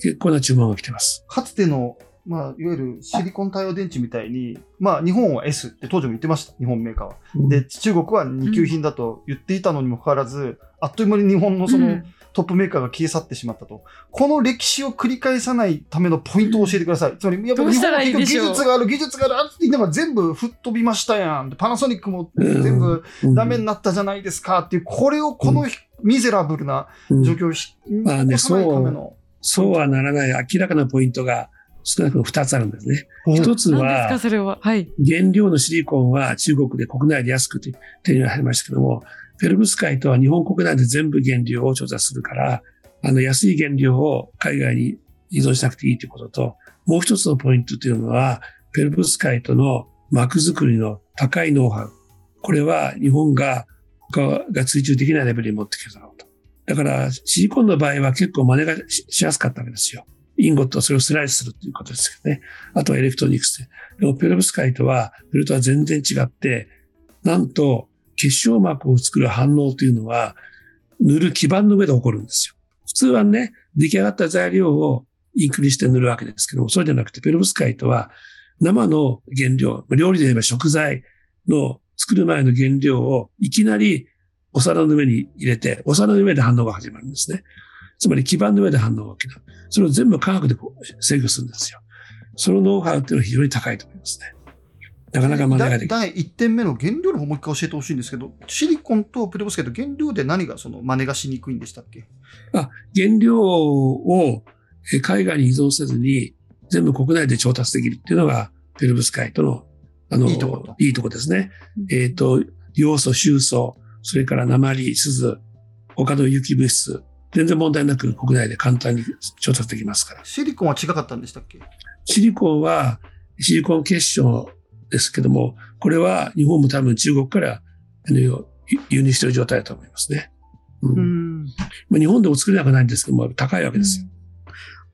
結構な注文が来てます。かつてのまあ、いわゆるシリコン太陽電池みたいに、まあ、日本は S って当時も言ってました、日本メーカーは。で、中国は2級品だと言っていたのにもかかわらず、あっという間に日本のその、うんトップメーカーが消え去ってしまったと。この歴史を繰り返さないためのポイントを教えてください。つまり、やっぱり日本はい技術がある、技術があるって言いながら全部吹っ飛びましたやん。でパナソニックも全部うんダメになったじゃないですかっていう、これをこのミゼラブルなうん状況をし、まあね起こさないための。そうはならない明らかなポイントが少なくとも2つあるんですね。お一つは。原料のシリコンは中国で国内で安くて手に入りましたけども、ペルブスカイトは日本国内で全部原料を調達するから、あの安い原料を海外に依存しなくていいということと、もう一つのポイントというのは、ペルブスカイトの膜作りの高いノウハウ。これは日本が他が追求できないレベルに持ってきただろうと。だから、シリコンの場合は結構真似がしやすかったわけですよ。インゴットをそれをスライスするということですよね。あとはエレクトニクスで。でもペロブスカイトは、それとは全然違って、なんと結晶膜を作る反応というのは、塗る基板の上で起こるんですよ。普通はね、出来上がった材料をインクにして塗るわけですけども、そうじゃなくて、ペロブスカイトは生の原料、料理で言えば食材の作る前の原料をいきなりお皿の上に入れて、お皿の上で反応が始まるんですね。つまり基板の上で反応が起きる。それを全部科学で制御するんですよ。そのノウハウっていうのは非常に高いと思いますね。なかなか真似がで。第1点目の原料の方もう一回教えてほしいんですけど、シリコンとペロブスカイト原料で何がその真似がしにくいんでしたっけ？原料をえ海外に依存せずに全部国内で調達できるっていうのがペルブスカイトのあのいいところいいとこですね。えっ、と、要素、臭素、それから鉛、鈴、他の有機物質、全然問題なく国内で簡単に調達できますから。シリコンは違かったんでしたっけ？シリコンはシリコン結晶ですけども、これは日本も多分中国から輸輸入している状態だと思いますね。うんん。まあ、日本でも作れなくないんですけども、高いわけですよ。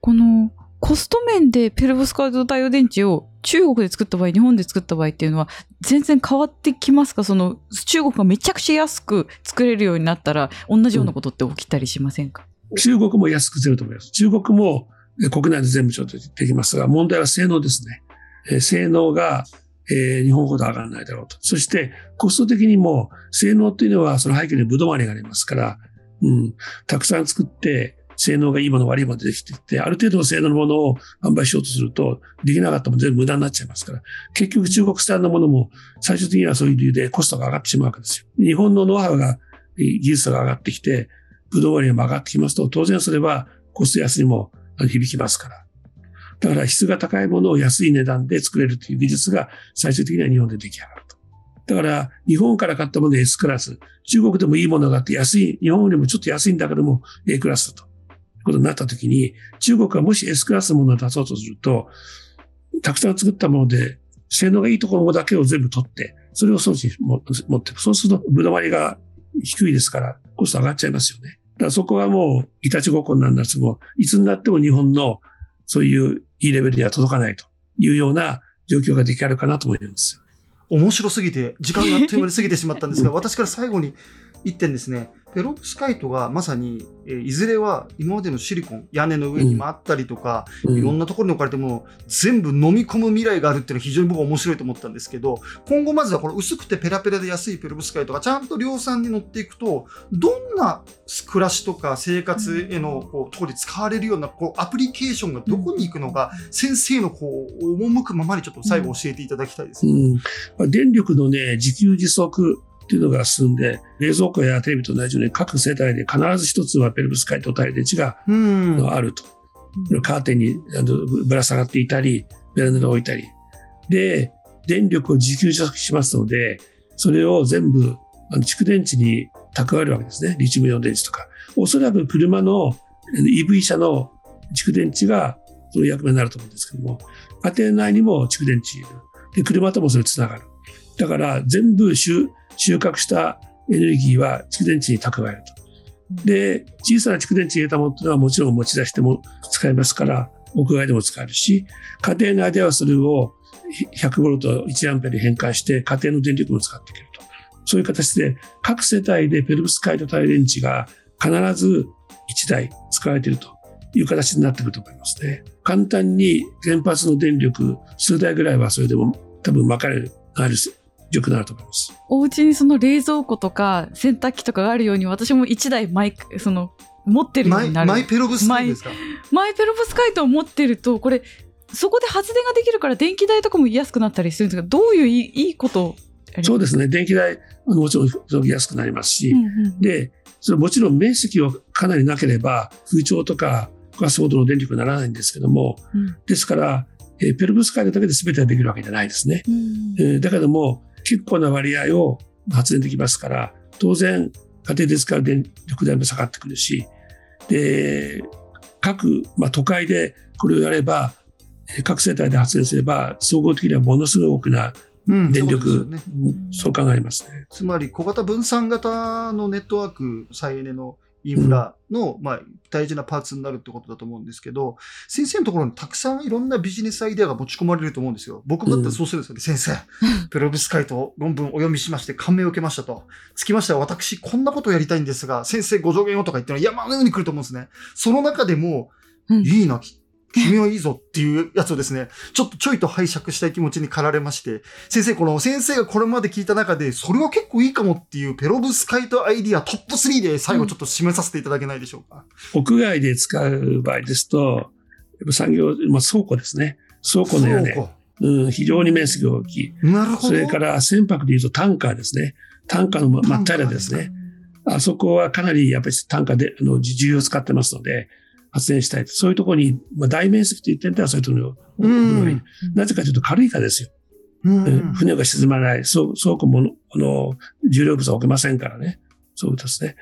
このコスト面でペルボスカード太陽電池を中国で作った場合、日本で作った場合っていうのは全然変わってきますか？その中国がめちゃくちゃ安く作れるようになったら同じようなことって起きたりしませんか、中国も安くすると思います。中国もえ国内で全部調達できますが、問題は性能ですね。えー性能が、えー日本ほど上がらないだろうと。そして、コスト的にも、性能っていうのはその背景にブドウ割りがありますから、うん、たくさん作って、性能がいいもの悪いものでできていて、ある程度の性能のものを販売しようとすると、できなかったも全部無駄になっちゃいますから、結局中国産のものも最終的にはそういう理由でコストが上がってしまうわけですよ。日本のノウハウが、技術が上がってきて、ブドウ割りが上がってきますと、当然それはコスト安にも響きますから。だから質が高いものを安い値段で作れるという技術が最終的には日本で出来上がると。だから日本から買ったもの S クラス、中国でもいいものがあって安い、日本よりもちょっと安いんだけども A クラスだと。いうことになったときに、中国がもし S クラスのものを出そうとすると、たくさん作ったもので、性能がいいところだけを全部取って、それを装置に持っていく。そうすると、ぶどまりが低いですから、コスト上がっちゃいますよね。だからそこはもう、いたちごっこになるんですも、いつになっても日本のそういういいレベルには届かないというような状況が出来上がるかなと思います。面白すぎて、時間があっという間に過ぎてしまったんですが、私から最後に一点ですね、ペロブスカイトがまさに、えーいずれは今までのシリコン、屋根の上にもあったりとか、うん。いろんなところに置かれても、全部飲み込む未来があるっていうのは非常に僕は面白いと思ったんですけど、今後まずはこの薄くてペラペラで安いペロブスカイトがちゃんと量産に乗っていくと、どんな暮らしとか生活へのこうところで使われるようなこうアプリケーションがどこに行くのか、先生のこう赴くままにちょっと最後教えていただきたいです。うん。まあ電力のね、自給自足っていうのが進んで、冷蔵庫やテレビと同じように各世帯で必ず一つはペルブスカイト対電池がうんあると。カーテンにあのぶら下がっていたり、ベランダに置いたり。で、電力を自給自足しますので、それを全部あの蓄電池に蓄えるわけですね。リチウムイオン電池とか。おそらく車の EV 車の蓄電池がその役目になると思うんですけども、家庭内にも蓄電池。で、車ともそれつながる。だから全部収収穫したエネルギーは蓄電池に蓄えると。で、小さな蓄電池入れたものっていうのはもちろん持ち出しても使えますから、屋外でも使えるし、家庭内ではそれを100ボルト1アンペアに変換して家庭の電力も使っていけると。そういう形で各世帯でペルブスカイト対電池が必ず1台使われているという形になってくると思いますね。簡単に原発の電力数台ぐらいはそれでも多分賄える状況になると思います。お家にその冷蔵庫とか洗濯機とかがあるように私も1台マイクその持ってるようになるマイペロブスカイですか？マイペロブスカイトを持ってるとこれそこで発電ができるから電気代とかも安くなったりするんですがどういういいいいことそうですね。電気代、もちろん安くなりますし、うんうんで、それもちろん面積をかなりなければ、空調とかガスほどの電力にならないんですけども、うんですから、えーペロブスカイトだけで全てができるわけじゃないですね。うんえーだけども、結構な割合を発電できますから、当然、家庭で使う電力代も下がってくるし、で、各、まあ、都会でこれをやれば、えー各世帯で発電すれば、総合的にはものすごい大きなうん電力、そうですよねそう考えますね。つまり小型分散型のネットワーク再エネのインフラの、まあ、大事なパーツになるってことだと思うんですけど、先生のところにたくさんいろんなビジネスアイデアが持ち込まれると思うんですよ。僕もだったらそうするんですよね。先生、ペロブスカイト論文お読みしまして感銘を受けましたと。つきましては私こんなことをやりたいんですが、先生ご助言をとか言ってのは山のように来ると思うんですね。その中でも、うんいいな、き君はいいぞっていうやつをですね、ちょっとちょいと拝借したい気持ちに駆られまして、先生、この先生がこれまで聞いた中で、それは結構いいかもっていうペロブスカイトアイディアトップ3で最後ちょっと締めさせていただけないでしょうか。屋外で使う場合ですと、産業、まあ、倉庫ですね。倉庫の屋根、そうん、非常に面積が大きい。なるほど。それから船舶でいうとタンカーですね。タンカーの真真っ平らですね。あそこはかなりやっぱりタンカーで、あの、重油を使ってますので、発電したいと。そういうところに、まあ、大面積という点ではそういうところにうん多いなぜかというと軽いからですよ。うんうん船が沈まない、そう倉庫もの、あの、重量物は置けませんからね。そうですね。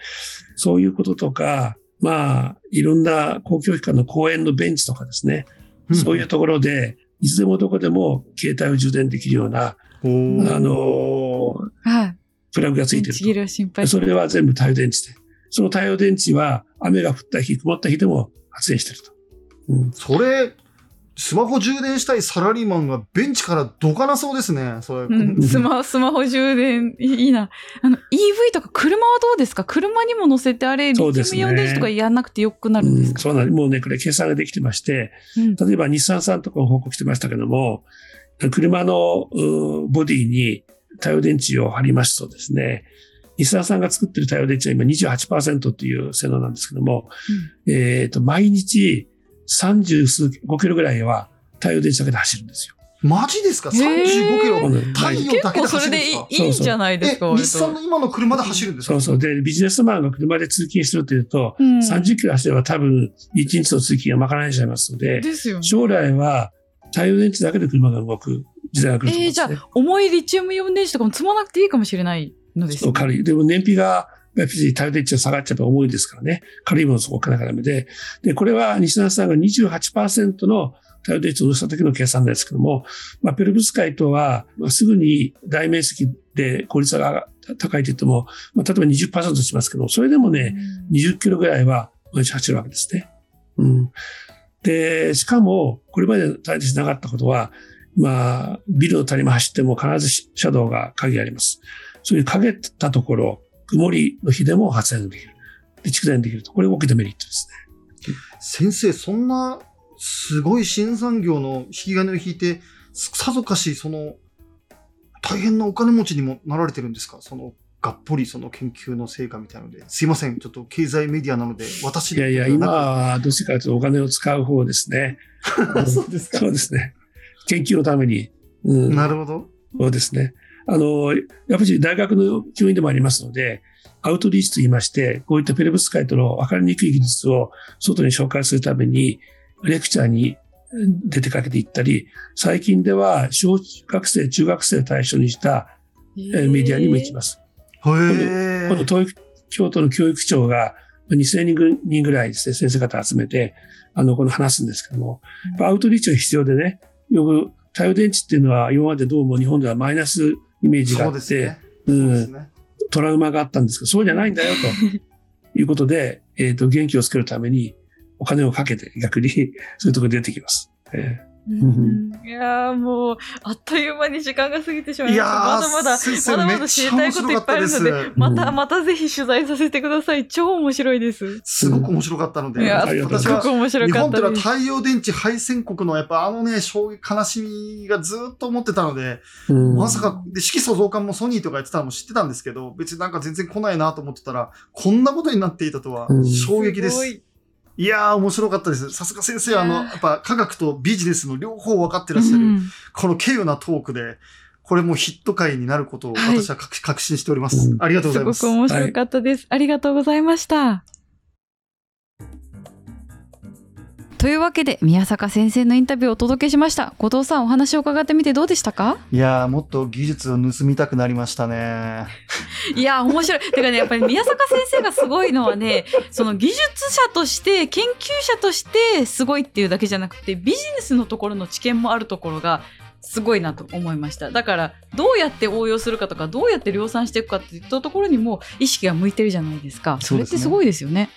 そういうこととか、まあ、いろんな公共機関の公園のベンチとかですね。そういうところで、いつでもどこでも携帯を充電できるような、うん。あの、はいプラグがついてる。それは全部太陽電池で。その太陽電池は雨が降った日、曇った日でも発電してると。うん、それ、スマホ充電したいサラリーマンがベンチからどかなそうですね。それ。うん、スマスマホ充電いいいな。あの EV とか車はどうですか？車にも乗せてあれ、リチウムそうですねイオン電池とかやらなくてよくなるんですか、うんそうなんもうね、これ計算ができてまして、うん例えば日産さんとかも報告してましたけども、車のうんボディに太陽電池を貼りますとですね、日産さんが作ってる太陽電池は今28%っていう性能なんですけども、えっ、と、毎日30数、5キロぐらいは太陽電池だけで走るんですよ。マジですか ?35 へーキロ？太陽結だけで構それ走るんですか？でいいいいんじゃないですか日産の今の車で走るんですか？そうそう。で、ビジネスマンが車で通勤するというと、うん30キロ走れば多分1日の通勤が賄えちゃいますので、ですよね。将来は太陽電池だけで車が動く時代が来ると思うんえー、じゃ。あ、重いリチウムイオン電池とかも積まなくていいかもしれないのですね。軽い。でも燃費が、やっぱり太陽電池が下がっちゃえば重いですからね。軽いものをそこ置かなきゃダメで。で、これは西田さんが28%の太陽電池を乗せた時の計算ですけども、まあ、ペルブスカイトは、まあ、すぐに大面積で効率が高いと言っても、まあ、例えば20%しますけど、それでもね、20キロぐらいは毎日走るわけですね。うん。で、しかも、これまで大事なかったことは、まあ、ビルの谷間走っても必ずシャドウが影あります。そういう影たところ、曇りの日でも発電できる。で、蓄電できると。これが大きなメリットですね。先生、そんな、すごい新産業の引き金を引いて、さぞかし、その、大変なお金持ちにもなられてるんですか？その、がっぽりその研究の成果みたいなので。すいません。ちょっと経済メディアなので、私いやいや、今はどっちかというとお金を使う方ですね。う んそうですかそうですね。研究のために。うん、なるほど。そうですね。あの、やっぱり大学の教員でもありますので、アウトリーチと言いまして、こういったペレブスカイトの分かりにくい技術を外に紹介するために、レクチャーに出てかけていったり、最近では小学生、中学生を対象にしたえーメディアにも行きます。へこのえ。東京都の教育長が2000人人ぐらいですね、先生方集めて、あの、この話すんですけども、アウトリーチが必要でね、よく太陽電池っていうのは今までどうも日本ではマイナスイメージがそあって。トラウマがあったんですけど、そうじゃないんだよ、と いうことで、えっ、と、元気をつけるためにお金をかけて逆にそういうところに出てきます。えーうんいやーもう、あっという間に時間が過ぎてしまいました。いやーまだまだ、まだまだ知りたいこといっぱいあるのでまた、またぜひ取材させてください。超面白いです。すごく面白かったので、いやー、ありがとうごす私はごく面白日本ってのはかったです。太陽電池敗戦国のやっぱあのね、衝撃、悲しみがずっと思ってたので、うんまさか、で、色素増刊もソニーとかやってたのも知ってたんですけど、別になんか全然来ないなと思ってたら、こんなことになっていたとはうん衝撃です。ごいいやー、面白かったです。さすが先生、あの、いやっぱ科学とビジネスの両方分かってらっしゃる、うんこの稀有なトークで、これもヒット回になることをはい私は確確信しております。うんありがとうございます。すごく面白かったです。ありがとうございました。というわけで宮坂先生のインタビューをお届けしました。後藤さんお話を伺ってみてどうでしたか？いやー、もっと技術を盗みたくなりましたね。いや面白い。てかねやっぱり宮坂先生がすごいのはねその技術者として研究者としてすごいっていうだけじゃなくてビジネスのところの知見もあるところがすごいなと思いました。だからどうやって応用するかとかどうやって量産していくかっていったところにも意識が向いてるじゃないですか。それってすごいですよね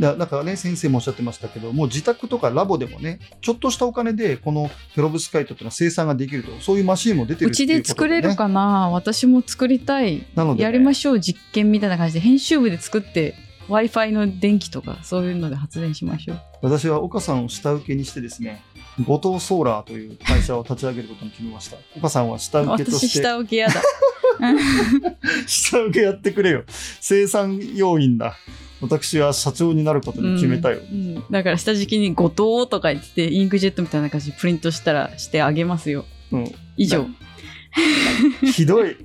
だだからね、先生もおっしゃってましたけど、もう自宅とかラボでもね、ちょっとしたお金で、このペロブスカイトっていうのは生産ができると、そういうマシンも出てるうことで作れるかな？私も作りたい。なので。ね、やりましょう実験みたいな感じで。編集部で作って w i f i の電気とかそういうので発電しましょう。私は岡さんを下請けにしてですね、後藤ソーラーという会社を立ち上げることに決めました。岡さんは下請けと私して、下請けやだ。下請けやってくれよ。生産要員だ。私は社長になることに決めたよ。うんうんだから下敷きに「後藤」とか言ってインクジェットみたいな感じでプリントしたらしてあげますようん以上ひどい。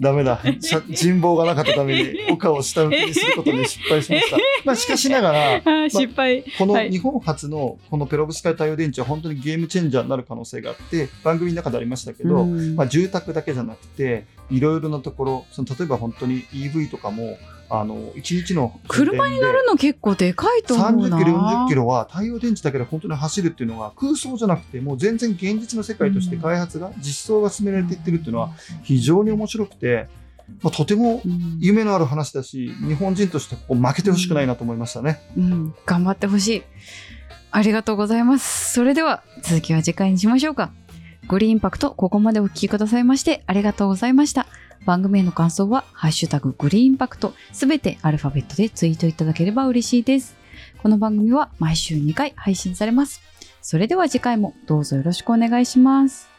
ダメだ。人望がなかったために、岡を下請けにすることに失敗しました。まあ、しかしながら、あー失敗、このはい日本初のこのペロブスカイ太陽電池は本当にゲームチェンジャーになる可能性があって、番組の中でありましたけど、うんまあ、住宅だけじゃなくて、いろいろなところ、その例えば本当に EV とかも、あの、1日の車に乗るの結構でかいと思うな30キロ、40キロは太陽電池だけで本当に走るっていうのは空想じゃなくて、もう全然現実の世界として開発が、実装が進められていってるっていうのは非常に面白くて、まあ、とてもうん夢のある話だし、日本人としてここ負けてほしくないなと思いましたね。うん、頑張ってほしい。ありがとうございます。それでは続きは次回にしましょうか。グリーンパクト、ここまでお聞きくださいましてありがとうございました。番組への感想は、ハッシュタググリーンパクト、すべてアルファベットでツイートいただければ嬉しいです。この番組は毎週2回配信されます。それでは次回もどうぞよろしくお願いします。